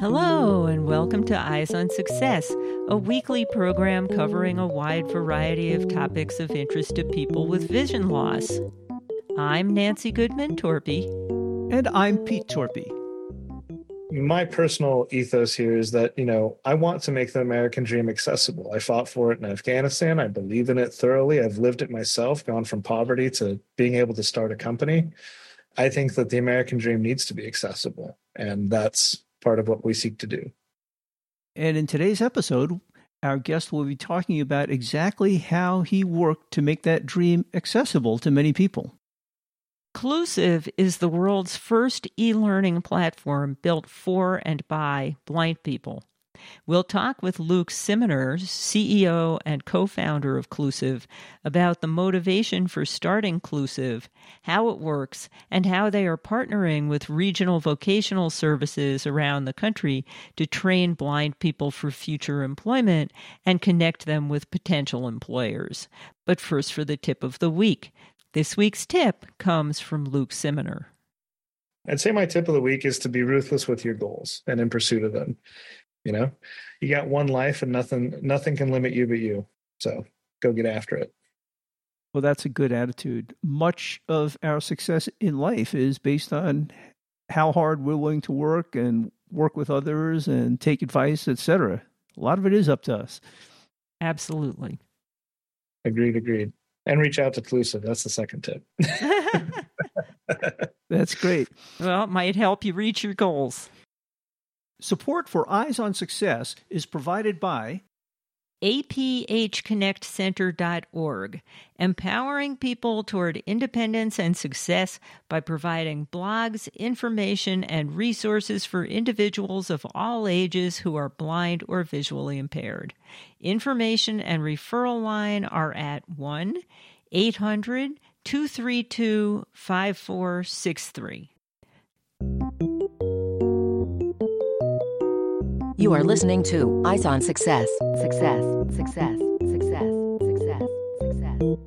Hello, and welcome to Eyes on Success, a weekly program covering a wide variety of topics of interest to people with vision loss. I'm Nancy Goodman Torpy. And I'm Pete Torpy. My personal ethos here is that, you know, I want to make the American dream accessible. I fought for it in Afghanistan. I believe in it thoroughly. I've lived it myself, gone from poverty to being able to start a company. I think that the American dream needs to be accessible. And that's part of what we seek to do. And in today's episode, our guest will be talking about exactly how he worked to make that dream accessible to many people. Clusive is the world's first e learning platform built for and by blind people. We'll talk with Luke Simoner, CEO and co founder of Clusive, about the motivation for starting Clusive, how it works, and how they are partnering with regional vocational services around the country to train blind people for future employment and connect them with potential employers. But first, for the tip of the week. This week's tip comes from Luke Simoner. I'd say my tip of the week is to be ruthless with your goals and in pursuit of them. You know, you got one life and nothing nothing can limit you but you. So go get after it. Well, that's a good attitude. Much of our success in life is based on how hard we're willing to work and work with others and take advice, etc. A lot of it is up to us. Absolutely. Agreed, agreed. And reach out to Clusive. That's the second tip. That's great. Well, it might help you reach your goals. Support for Eyes on Success is provided by aphconnectcenter.org, empowering people toward independence and success by providing blogs, information, and resources for individuals of all ages who are blind or visually impaired. Information and referral line are at 1 800 232 5463. You are listening to Eyes on Success. Success, success, success, success, success.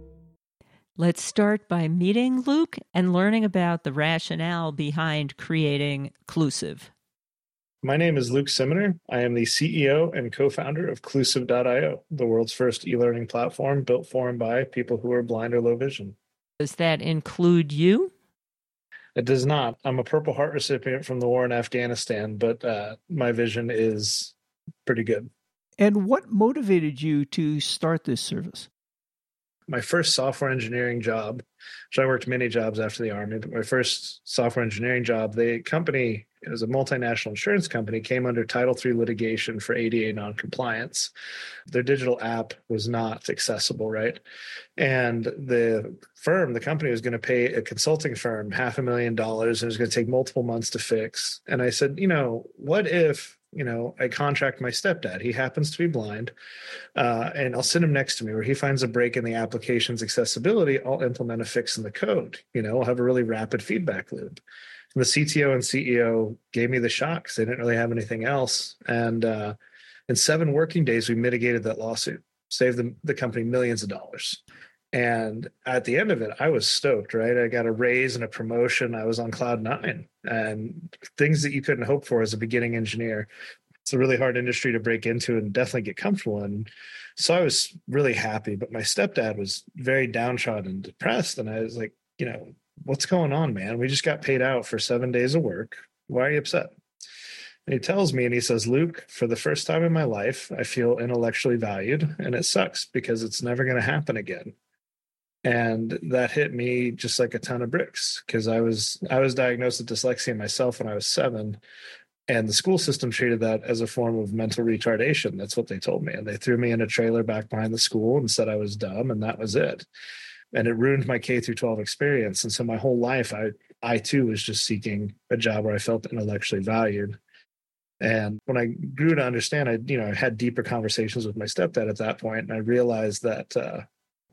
Let's start by meeting Luke and learning about the rationale behind creating Clusive. My name is Luke Simoner. I am the CEO and co founder of Clusive.io, the world's first e learning platform built for and by people who are blind or low vision. Does that include you? It does not. I'm a Purple Heart recipient from the war in Afghanistan, but uh, my vision is pretty good. And what motivated you to start this service? My first software engineering job, so I worked many jobs after the army, but my first software engineering job, the company it was a multinational insurance company, came under Title III litigation for ADA noncompliance. Their digital app was not accessible, right? And the firm, the company was going to pay a consulting firm half a million dollars and it was going to take multiple months to fix. And I said, you know, what if you know, I contract my stepdad. He happens to be blind, uh, and I'll send him next to me where he finds a break in the application's accessibility. I'll implement a fix in the code. You know, I'll have a really rapid feedback loop. And the CTO and CEO gave me the shot because they didn't really have anything else. And uh, in seven working days, we mitigated that lawsuit, saved the, the company millions of dollars. And at the end of it, I was stoked, right? I got a raise and a promotion. I was on cloud nine and things that you couldn't hope for as a beginning engineer. It's a really hard industry to break into and definitely get comfortable in. So I was really happy, but my stepdad was very downtrodden and depressed. And I was like, you know, what's going on, man? We just got paid out for seven days of work. Why are you upset? And he tells me and he says, Luke, for the first time in my life, I feel intellectually valued and it sucks because it's never going to happen again and that hit me just like a ton of bricks because i was i was diagnosed with dyslexia myself when i was seven and the school system treated that as a form of mental retardation. That's what they told me and they threw me in a trailer back behind the school and said i was dumb and that was it. And it ruined my k through 12 experience and so my whole life i i too was just seeking a job where i felt intellectually valued. And when i grew to understand i you know i had deeper conversations with my stepdad at that point and i realized that uh,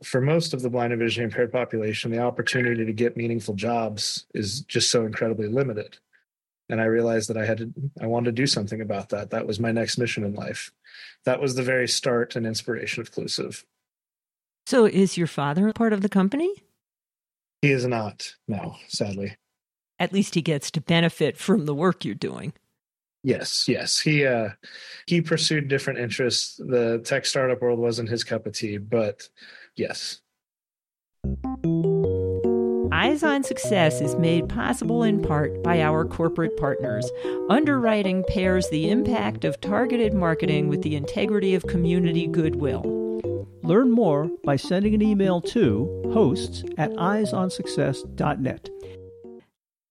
for most of the blind and vision impaired population, the opportunity to get meaningful jobs is just so incredibly limited. And I realized that I had to, I wanted to do something about that. That was my next mission in life. That was the very start and inspiration of Clusive. So is your father part of the company? He is not, no, sadly. at least he gets to benefit from the work you're doing. Yes, yes. He uh he pursued different interests. The tech startup world wasn't his cup of tea, but yes. Eyes on Success is made possible in part by our corporate partners. Underwriting pairs the impact of targeted marketing with the integrity of community goodwill. Learn more by sending an email to hosts at eyesonsuccess.net.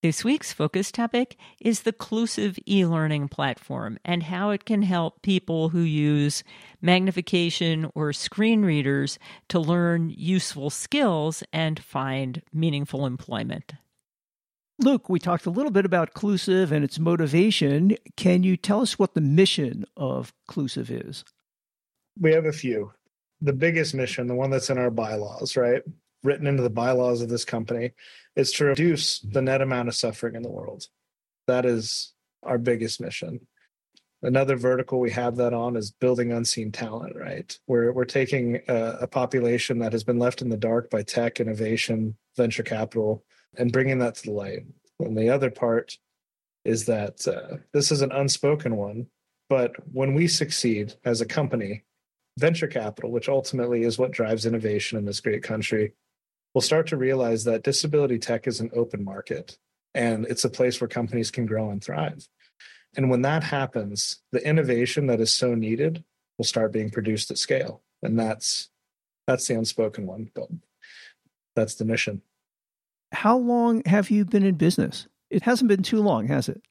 This week's focus topic is the Clusive e learning platform and how it can help people who use magnification or screen readers to learn useful skills and find meaningful employment. Luke, we talked a little bit about Clusive and its motivation. Can you tell us what the mission of Clusive is? We have a few. The biggest mission, the one that's in our bylaws, right? Written into the bylaws of this company, is to reduce the net amount of suffering in the world. That is our biggest mission. Another vertical we have that on is building unseen talent, right? We're, we're taking a, a population that has been left in the dark by tech, innovation, venture capital, and bringing that to the light. And the other part is that uh, this is an unspoken one, but when we succeed as a company, venture capital, which ultimately is what drives innovation in this great country, we'll start to realize that disability tech is an open market and it's a place where companies can grow and thrive. And when that happens, the innovation that is so needed will start being produced at scale. And that's that's the unspoken one, but that's the mission. How long have you been in business? It hasn't been too long, has it?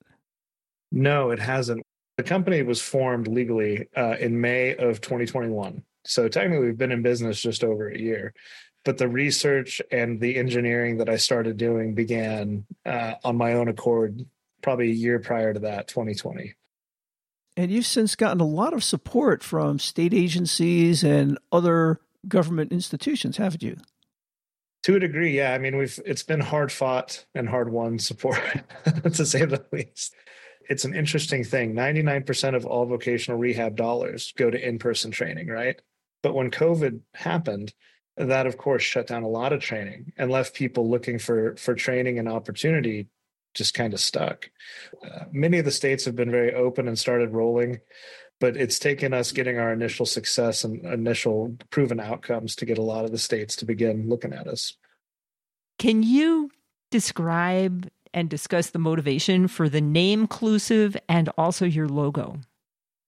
No, it hasn't. The company was formed legally uh, in May of 2021. So technically, we've been in business just over a year but the research and the engineering that I started doing began uh, on my own accord probably a year prior to that, 2020. And you've since gotten a lot of support from state agencies and other government institutions, haven't you? To a degree, yeah. I mean, we've it's been hard fought and hard won support, to say the least. It's an interesting thing. 99% of all vocational rehab dollars go to in-person training, right? But when COVID happened, that of course shut down a lot of training and left people looking for for training and opportunity just kind of stuck. Uh, many of the states have been very open and started rolling but it's taken us getting our initial success and initial proven outcomes to get a lot of the states to begin looking at us. Can you describe and discuss the motivation for the name clusive and also your logo?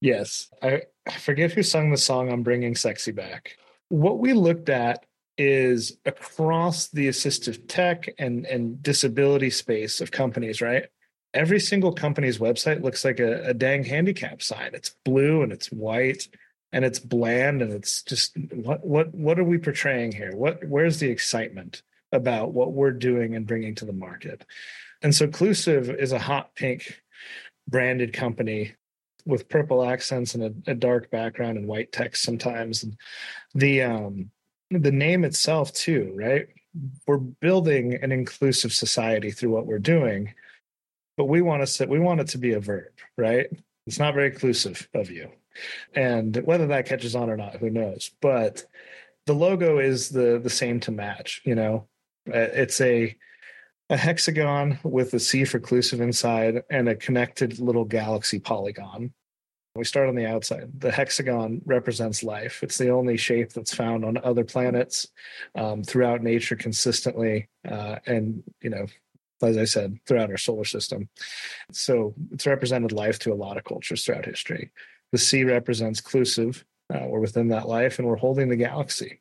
Yes. I, I forget who sung the song i'm bringing sexy back what we looked at is across the assistive tech and, and disability space of companies, right? Every single company's website looks like a, a dang handicap sign. It's blue and it's white and it's bland and it's just what what what are we portraying here? What where's the excitement about what we're doing and bringing to the market? And so Clusive is a hot pink branded company with purple accents and a, a, dark background and white text sometimes. And the um, the name itself too, right? We're building an inclusive society through what we're doing, but we want to sit. We want it to be a verb, right? It's not very inclusive of you, and whether that catches on or not, who knows? But the logo is the the same to match. You know, uh, it's a a hexagon with a C for inclusive inside and a connected little galaxy polygon. We start on the outside. The hexagon represents life. It's the only shape that's found on other planets um, throughout nature consistently. Uh, and, you know, as I said, throughout our solar system. So it's represented life to a lot of cultures throughout history. The C represents inclusive. Uh, we're within that life and we're holding the galaxy.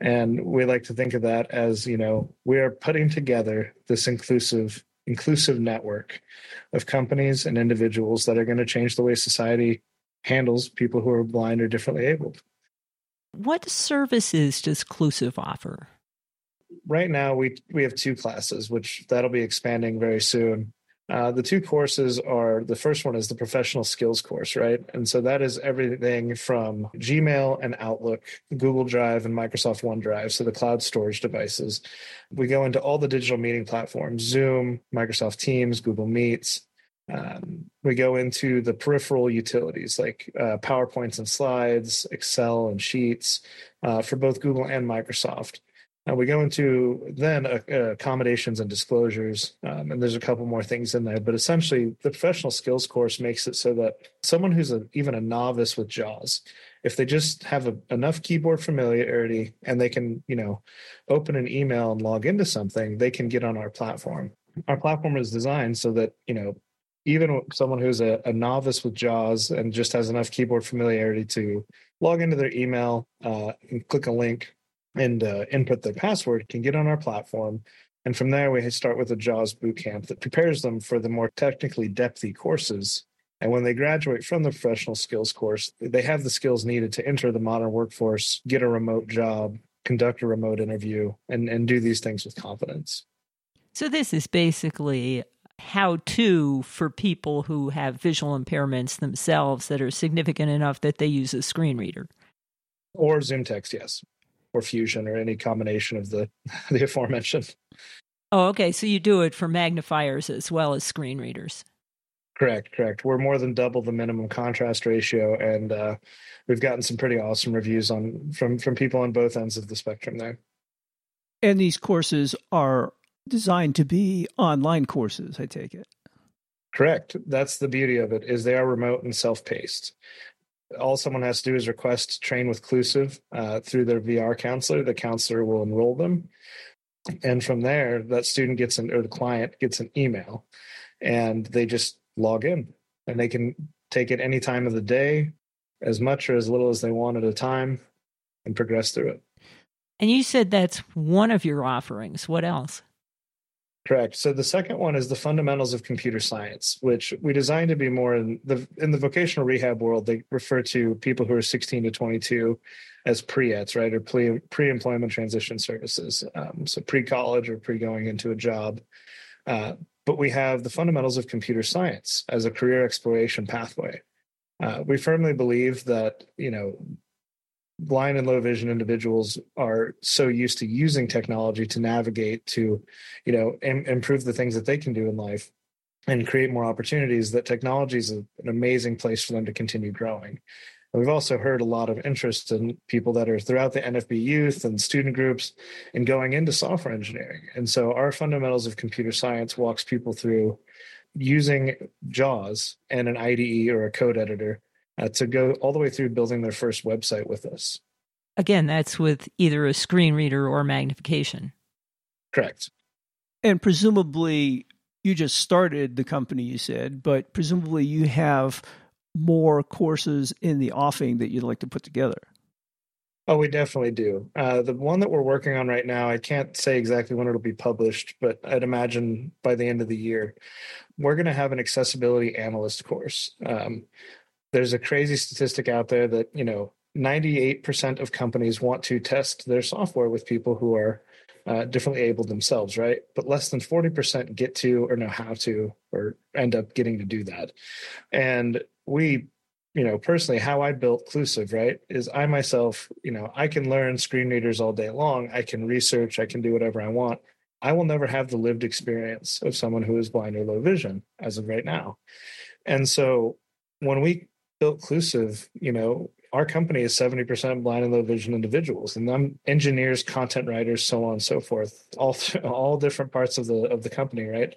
And we like to think of that as, you know, we are putting together this inclusive inclusive network of companies and individuals that are going to change the way society handles people who are blind or differently abled. What services does Clusive offer? Right now, we we have two classes, which that'll be expanding very soon. Uh, the two courses are the first one is the professional skills course, right? And so that is everything from Gmail and Outlook, Google Drive, and Microsoft OneDrive, so the cloud storage devices. We go into all the digital meeting platforms Zoom, Microsoft Teams, Google Meets, um, we go into the peripheral utilities like uh, PowerPoints and slides, Excel and Sheets uh, for both Google and Microsoft. Uh, we go into then uh, accommodations and disclosures, um, and there's a couple more things in there. But essentially, the professional skills course makes it so that someone who's a, even a novice with JAWS, if they just have a, enough keyboard familiarity and they can, you know, open an email and log into something, they can get on our platform. Our platform is designed so that you know even someone who's a, a, novice with JAWS and just has enough keyboard familiarity to log into their email uh, and click a link and uh, input their password can get on our platform. And from there, we start with a JAWS bootcamp that prepares them for the more technically depthy courses. And when they graduate from the professional skills course, they have the skills needed to enter the modern workforce, get a remote job, conduct a remote interview, and, and do these things with confidence. So, this is basically how to for people who have visual impairments themselves that are significant enough that they use a screen reader. Or ZoomText, yes or Fusion or any combination of the the aforementioned. Oh, okay. So you do it for magnifiers as well as screen readers. Correct, correct. We're more than double the minimum contrast ratio, and uh, we've gotten some pretty awesome reviews on from from people on both ends of the spectrum there. And these courses are designed to be online courses. I take it. Correct. That's the beauty of it is they are remote and self-paced all someone has to do is request train with Clusive uh, through their VR counselor. The counselor will enroll them, and from there, that student gets an or the client gets an email, and they just log in, and they can take it any time of the day, as much or as little as they want at a time, and progress through it. And you said that's one of your offerings. What else? Correct. So the second one is the fundamentals of computer science, which we designed to be more in the in the vocational rehab world. They refer to people who are 16 to 22 as Pre-ETS, right, or pre pre-employment transition services. Um, so pre-college or pre-going into a job. Uh, but we have the fundamentals of computer science as a career exploration pathway. Uh, we firmly believe that you know blind and low vision individuals are so used to using technology to navigate to you know Im- improve the things that they can do in life and create more opportunities that technology is an amazing place for them to continue growing. And we've also heard a lot of interest in people that are throughout the NFB youth and student groups in going into software engineering. And so our fundamentals of computer science walks people through using JAWS and an IDE or a code editor uh, to go all the way through building their first website with us. Again, that's with either a screen reader or magnification. Correct. And presumably, you just started the company, you said, but presumably you have more courses in the offing that you'd like to put together. Oh, we definitely do. Uh, the one that we're working on right now, I can't say exactly when it'll be published, but I'd imagine by the end of the year, we're going to have an accessibility analyst course. Um, there's a crazy statistic out there that you know 98% of companies want to test their software with people who are uh, differently able themselves, right? But less than 40% get to or know how to or end up getting to do that. And we, you know, personally, how I built Clusive, right, is I myself, you know, I can learn screen readers all day long. I can research, I can do whatever I want. I will never have the lived experience of someone who is blind or low vision as of right now. And so when we built Clusive, you know, our company is 70% blind and low vision individuals and I'm engineers, content writers, so on and so forth, all all different parts of the of the company, right?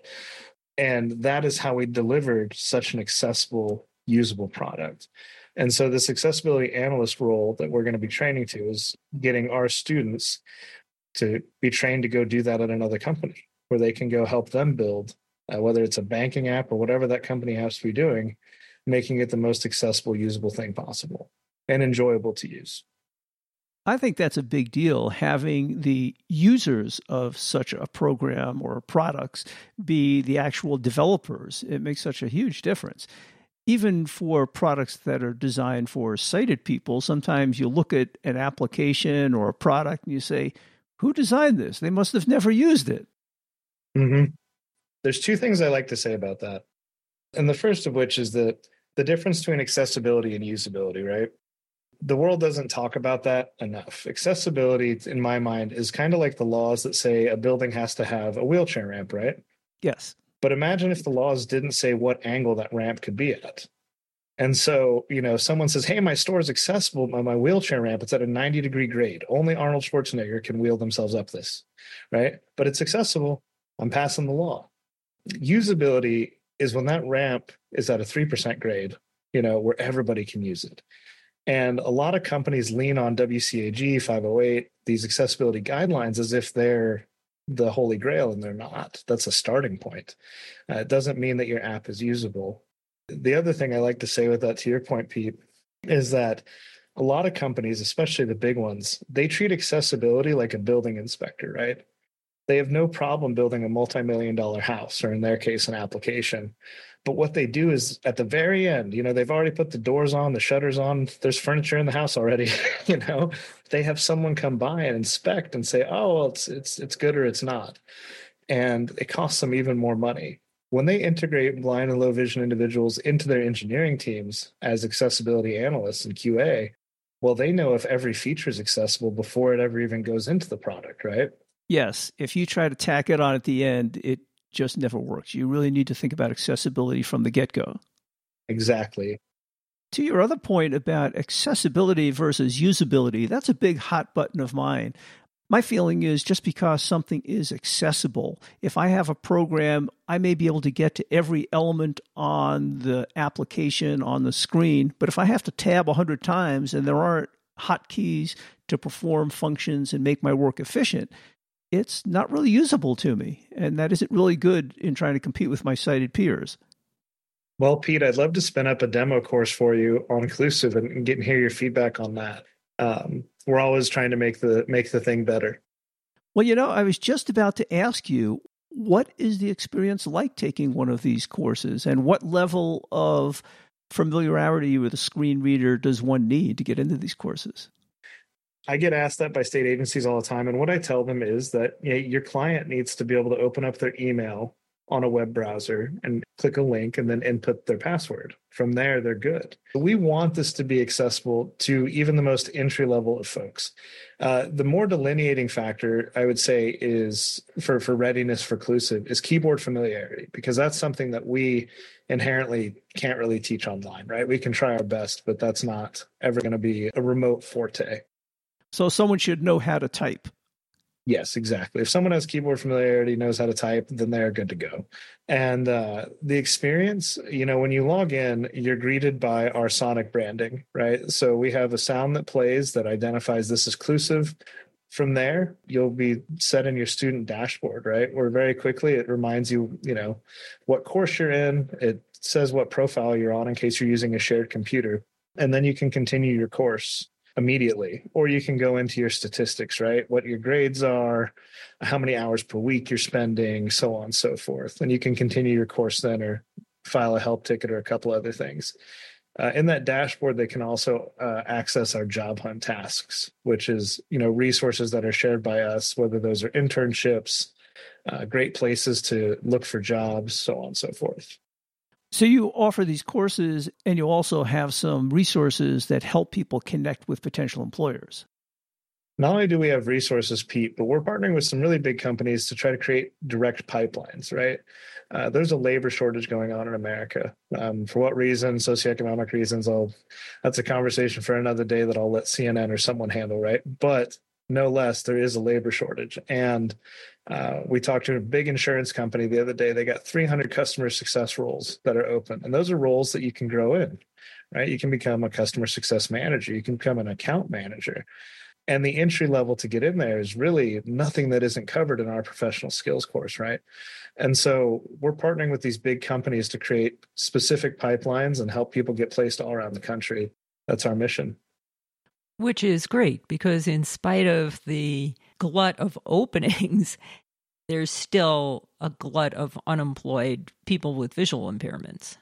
And that is how we delivered such an accessible, usable product. And so this accessibility analyst role that we're going to be training to is getting our students to be trained to go do that at another company where they can go help them build, uh, whether it's a banking app or whatever that company has to be doing, making it the most accessible, usable thing possible and enjoyable to use. I think that's a big deal having the users of such a program or products be the actual developers. It makes such a huge difference. Even for products that are designed for sighted people, sometimes you look at an application or a product and you say, Who designed this? They must have never used it. Mm-hmm. There's two things I like to say about that. And the first of which is that the difference between accessibility and usability, right? The world doesn't talk about that enough. Accessibility, in my mind, is kind of like the laws that say a building has to have a wheelchair ramp, right? Yes. But imagine if the laws didn't say what angle that ramp could be at. And so, you know, someone says, Hey, my store is accessible, my, my wheelchair ramp, it's at a 90 degree grade. Only Arnold Schwarzenegger can wheel themselves up this, right? But it's accessible. I'm passing the law. Usability is when that ramp is at a 3% grade, you know, where everybody can use it. And a lot of companies lean on WCAG 508, these accessibility guidelines, as if they're the holy grail, and they're not. That's a starting point. Uh, it doesn't mean that your app is usable. The other thing I like to say with that, to your point, Pete, is that a lot of companies, especially the big ones, they treat accessibility like a building inspector, right? They have no problem building a multi million dollar house, or in their case, an application. But what they do is at the very end, you know, they've already put the doors on, the shutters on, there's furniture in the house already, you know, they have someone come by and inspect and say, oh, well, it's it's it's good or it's not. And it costs them even more money when they integrate blind and low vision individuals into their engineering teams as accessibility analysts and QA, well, they know if every feature is accessible before it ever even goes into the product, right? Yes. If you try to tack it on at the end, it just never works. You really need to think about accessibility from the get go. Exactly. To your other point about accessibility versus usability, that's a big hot button of mine. My feeling is just because something is accessible, if I have a program, I may be able to get to every element on the application on the screen. But if I have to tab 100 times and there aren't hotkeys to perform functions and make my work efficient, it's not really usable to me. And that isn't really good in trying to compete with my sighted peers. Well, Pete, I'd love to spin up a demo course for you on Inclusive and get and hear your feedback on that. Um, we're always trying to make the make the thing better. Well, you know, I was just about to ask you what is the experience like taking one of these courses and what level of familiarity with a screen reader does one need to get into these courses? I get asked that by state agencies all the time. And what I tell them is that you know, your client needs to be able to open up their email on a web browser and click a link and then input their password. From there, they're good. We want this to be accessible to even the most entry level of folks. Uh, the more delineating factor, I would say, is for, for readiness for inclusive is keyboard familiarity, because that's something that we inherently can't really teach online, right? We can try our best, but that's not ever going to be a remote forte. So someone should know how to type. Yes, exactly. If someone has keyboard familiarity, knows how to type, then they're good to go. And uh, the experience, you know, when you log in, you're greeted by our sonic branding, right? So we have a sound that plays that identifies this is inclusive. From there, you'll be set in your student dashboard, right? Where very quickly it reminds you, you know, what course you're in. It says what profile you're on in case you're using a shared computer. And then you can continue your course immediately or you can go into your statistics right? What your grades are how many hours per week you're spending so on and so forth. And you can continue your course then or file a help ticket or a couple other things. Uh, in that dashboard they can also uh, access our job hunt tasks which is you know resources that are shared by us whether those are internships uh, great places to look for jobs so on and so forth so you offer these courses and you also have some resources that help people connect with potential employers. Not only do we have resources, Pete, but we're partnering with some really big companies to try to create direct pipelines, right? Uh, there's a labor shortage going on in America. Um, for what reason? Socioeconomic reasons. I'll, that's a conversation for another day that I'll let CNN or someone handle, right? But no less, there is a labor shortage. And uh, we talked to a big insurance company the other day. They got 300 customer success roles that are open, and those are roles that you can grow in, right? You can become a customer success manager, you can become an account manager. And the entry level to get in there is really nothing that isn't covered in our professional skills course, right? And so we're partnering with these big companies to create specific pipelines and help people get placed all around the country. That's our mission. Which is great because, in spite of the glut of openings, there's still a glut of unemployed people with visual impairments.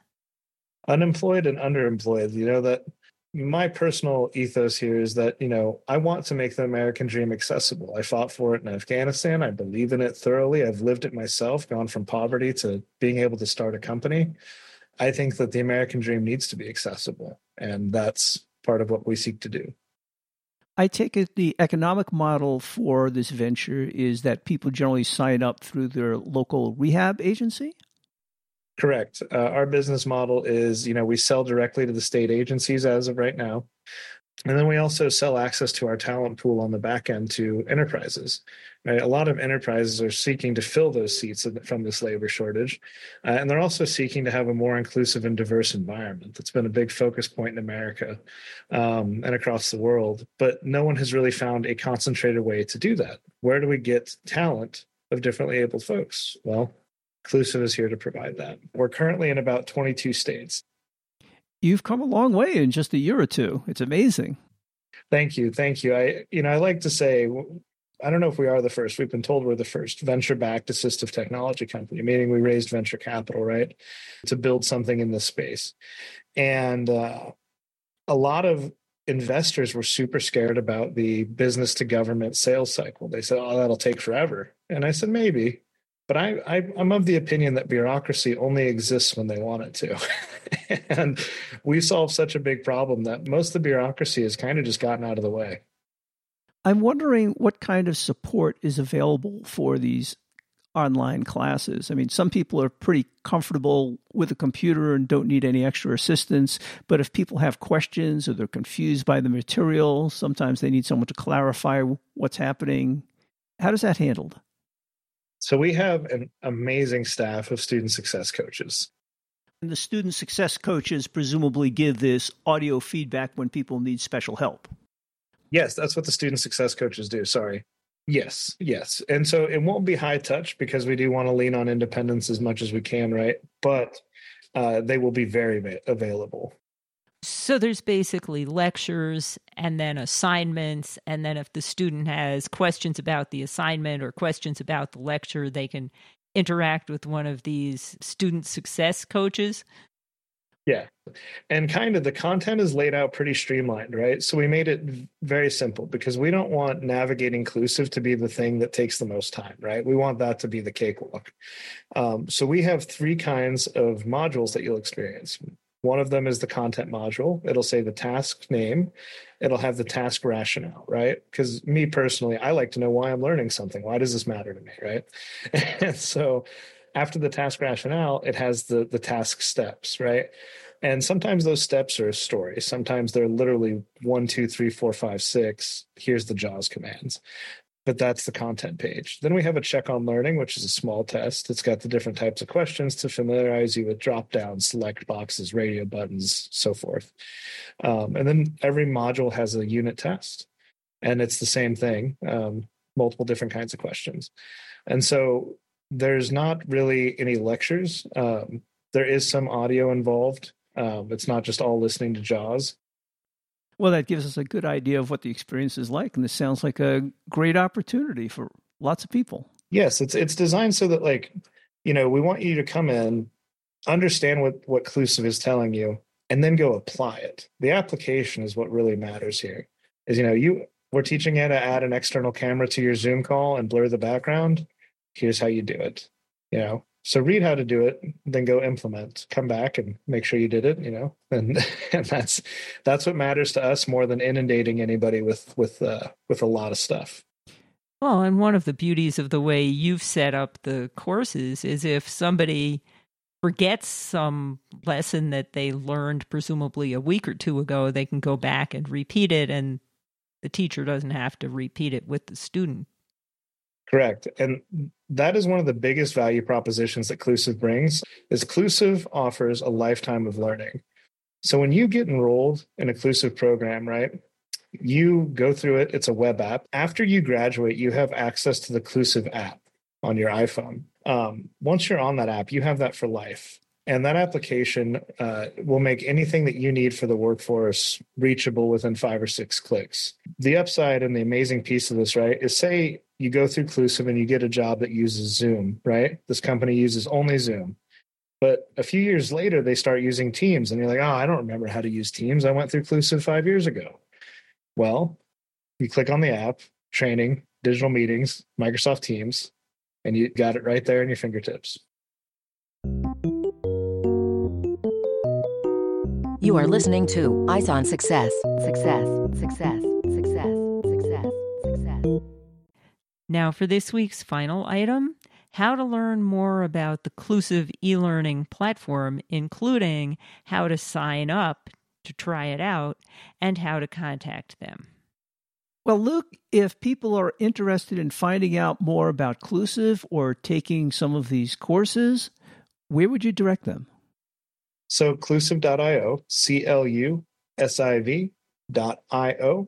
Unemployed and underemployed. You know, that my personal ethos here is that, you know, I want to make the American dream accessible. I fought for it in Afghanistan. I believe in it thoroughly. I've lived it myself, gone from poverty to being able to start a company. I think that the American dream needs to be accessible. And that's part of what we seek to do. I take it the economic model for this venture is that people generally sign up through their local rehab agency? Correct. Uh, our business model is, you know, we sell directly to the state agencies as of right now. And then we also sell access to our talent pool on the back end to enterprises. Right? A lot of enterprises are seeking to fill those seats from this labor shortage. Uh, and they're also seeking to have a more inclusive and diverse environment. That's been a big focus point in America um, and across the world. But no one has really found a concentrated way to do that. Where do we get talent of differently abled folks? Well, Inclusive is here to provide that. We're currently in about 22 states. You've come a long way in just a year or two. It's amazing. Thank you. Thank you. I, you know, I like to say, I don't know if we are the first. We've been told we're the first venture backed assistive technology company, meaning we raised venture capital, right, to build something in this space. And uh, a lot of investors were super scared about the business to government sales cycle. They said, oh, that'll take forever. And I said, maybe. But I, I, am of the opinion that bureaucracy only exists when they want it to. and we solve such a big problem that most of the bureaucracy has kind of just gotten out of the way. I'm wondering what kind of support is available for these online classes. I mean, some people are pretty comfortable with a computer and don't need any extra assistance. But if people have questions or they're confused by the material, sometimes they need someone to clarify what's happening. How does that handled? So we have an amazing staff of student success coaches. And the student success coaches presumably give this audio feedback when people need special help. Yes, that's what the student success coaches do. Sorry. Yes, yes. And so it won't be high touch because we do want to lean on independence as much as we can, right? But uh, they will be very available. So there's basically lectures and then assignments. And then if the student has questions about the assignment or questions about the lecture, they can interact with one of these student success coaches. Yeah. And kind of the content is laid out pretty streamlined, right? So we made it very simple because we don't want navigate inclusive to be the thing that takes the most time, right? We want that to be the cakewalk. Um, so we have three kinds of modules that you'll experience. One of them is the content module. It'll say the task name. It'll have the task rationale, right? Because me personally, I like to know why I'm learning something. Why does this matter to me, right? and so after the task rationale, it has the the task steps, right? And sometimes those steps are a story. Sometimes they're literally one, two, three, four, five, six. Here's the JAWS commands but that's the content page. Then we have a check on learning, which is a small test. It's got the different types of questions to familiarize you with drop downs, select boxes, radio buttons, so forth. Um, and then every module has a unit test, and it's the same thing, um, multiple different kinds of questions. And so there's not really any lectures. Um, there is some audio involved. Um, it's not just all listening to JAWS. Well, that gives us a good idea of what the experience is like, and this sounds like a great opportunity for lots of people. Yes, it's it's designed so that like you know we want you to come in, understand what what Clusive is telling you, and then go apply it. The application is what really matters here. Is you know you we're teaching you to add an external camera to your Zoom call and blur the background. Here's how you do it. You know, so read how to do it then go implement. Come back and make sure you did it you know? And and that's that's what matters to us more than inundating anybody with with uh with a lot of stuff. Well and one of the beauties of the way you've set up the courses is if somebody forgets some lesson that they learned presumably a week or two ago they can go back and repeat it and the teacher doesn't have to repeat it with the student. Correct. And that is one of the biggest value propositions that Clusive brings is Clusive offers a lifetime of learning. So when you get enrolled in a Clusive program, right, you go through it. It's a web app. After you graduate, you have access to the Clusive app on your iPhone. Um, once you're on that app, you have that for life. And that application uh, will make anything that you need for the workforce reachable within five or six clicks. The upside and the amazing piece of this, right, is say you go through Clusive and you get a job that uses Zoom, right? This company uses only Zoom. But a few years later, they start using Teams, and you're like, oh, I don't remember how to use Teams. I went through Clusive five years ago. Well, you click on the app, training, digital meetings, Microsoft Teams, and you got it right there in your fingertips. You are listening to Eyes on Success. Success, success, success, success, success. Now, for this week's final item how to learn more about the Clusive e learning platform, including how to sign up to try it out and how to contact them. Well, Luke, if people are interested in finding out more about Clusive or taking some of these courses, where would you direct them? So, clusive.io, C L U S I V dot V.io.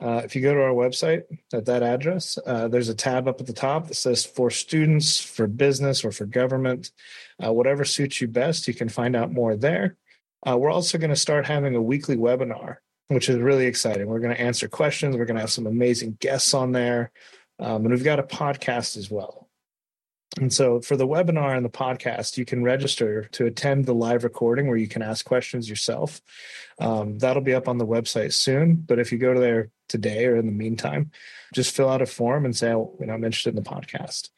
Uh, if you go to our website at that address, uh, there's a tab up at the top that says for students, for business, or for government. Uh, whatever suits you best, you can find out more there. Uh, we're also going to start having a weekly webinar, which is really exciting. We're going to answer questions. We're going to have some amazing guests on there. Um, and we've got a podcast as well. And so for the webinar and the podcast, you can register to attend the live recording where you can ask questions yourself. Um, that'll be up on the website soon. But if you go to there today or in the meantime, just fill out a form and say, oh, you know, I'm interested in the podcast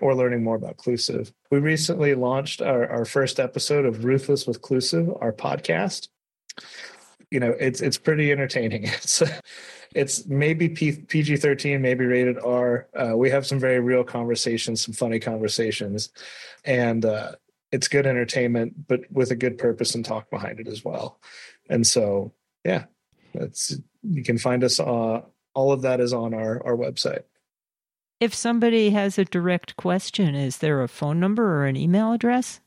or learning more about Clusive. We recently launched our, our first episode of Ruthless with Clusive, our podcast. You know, it's it's pretty entertaining. It's it's maybe PG thirteen, maybe rated R. Uh, we have some very real conversations, some funny conversations, and uh, it's good entertainment, but with a good purpose and talk behind it as well. And so, yeah, that's you can find us. Uh, all of that is on our our website. If somebody has a direct question, is there a phone number or an email address?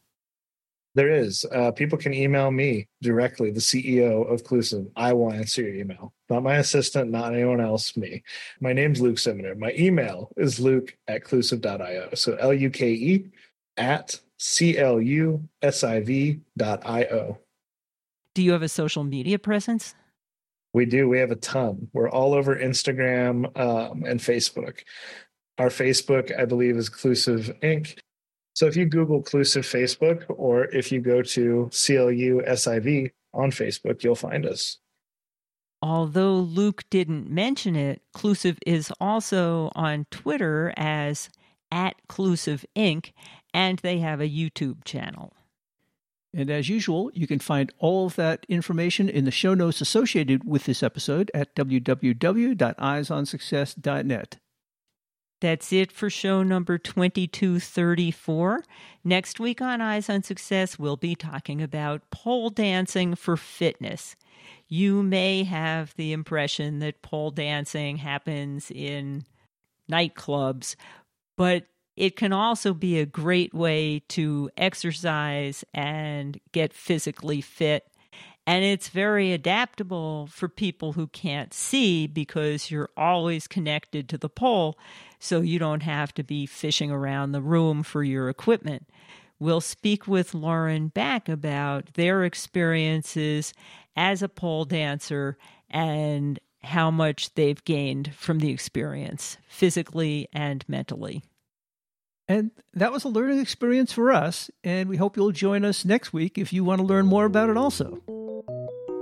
There is. Uh, people can email me directly, the CEO of Clusive. I will answer your email. Not my assistant, not anyone else, me. My name's Luke Siminer. My email is luke at clusive.io. So L U K E at C L U S I V dot I O. Do you have a social media presence? We do. We have a ton. We're all over Instagram um, and Facebook. Our Facebook, I believe, is Clusive Inc. So if you Google Clusive Facebook or if you go to CLU SIV on Facebook, you'll find us. Although Luke didn't mention it, Clusive is also on Twitter as at Clusive Inc., and they have a YouTube channel. And as usual, you can find all of that information in the show notes associated with this episode at www.eyesonsuccess.net. That's it for show number 2234. Next week on Eyes on Success, we'll be talking about pole dancing for fitness. You may have the impression that pole dancing happens in nightclubs, but it can also be a great way to exercise and get physically fit and it's very adaptable for people who can't see because you're always connected to the pole, so you don't have to be fishing around the room for your equipment. We'll speak with Lauren Back about their experiences as a pole dancer and how much they've gained from the experience, physically and mentally. And that was a learning experience for us, and we hope you'll join us next week if you want to learn more about it also.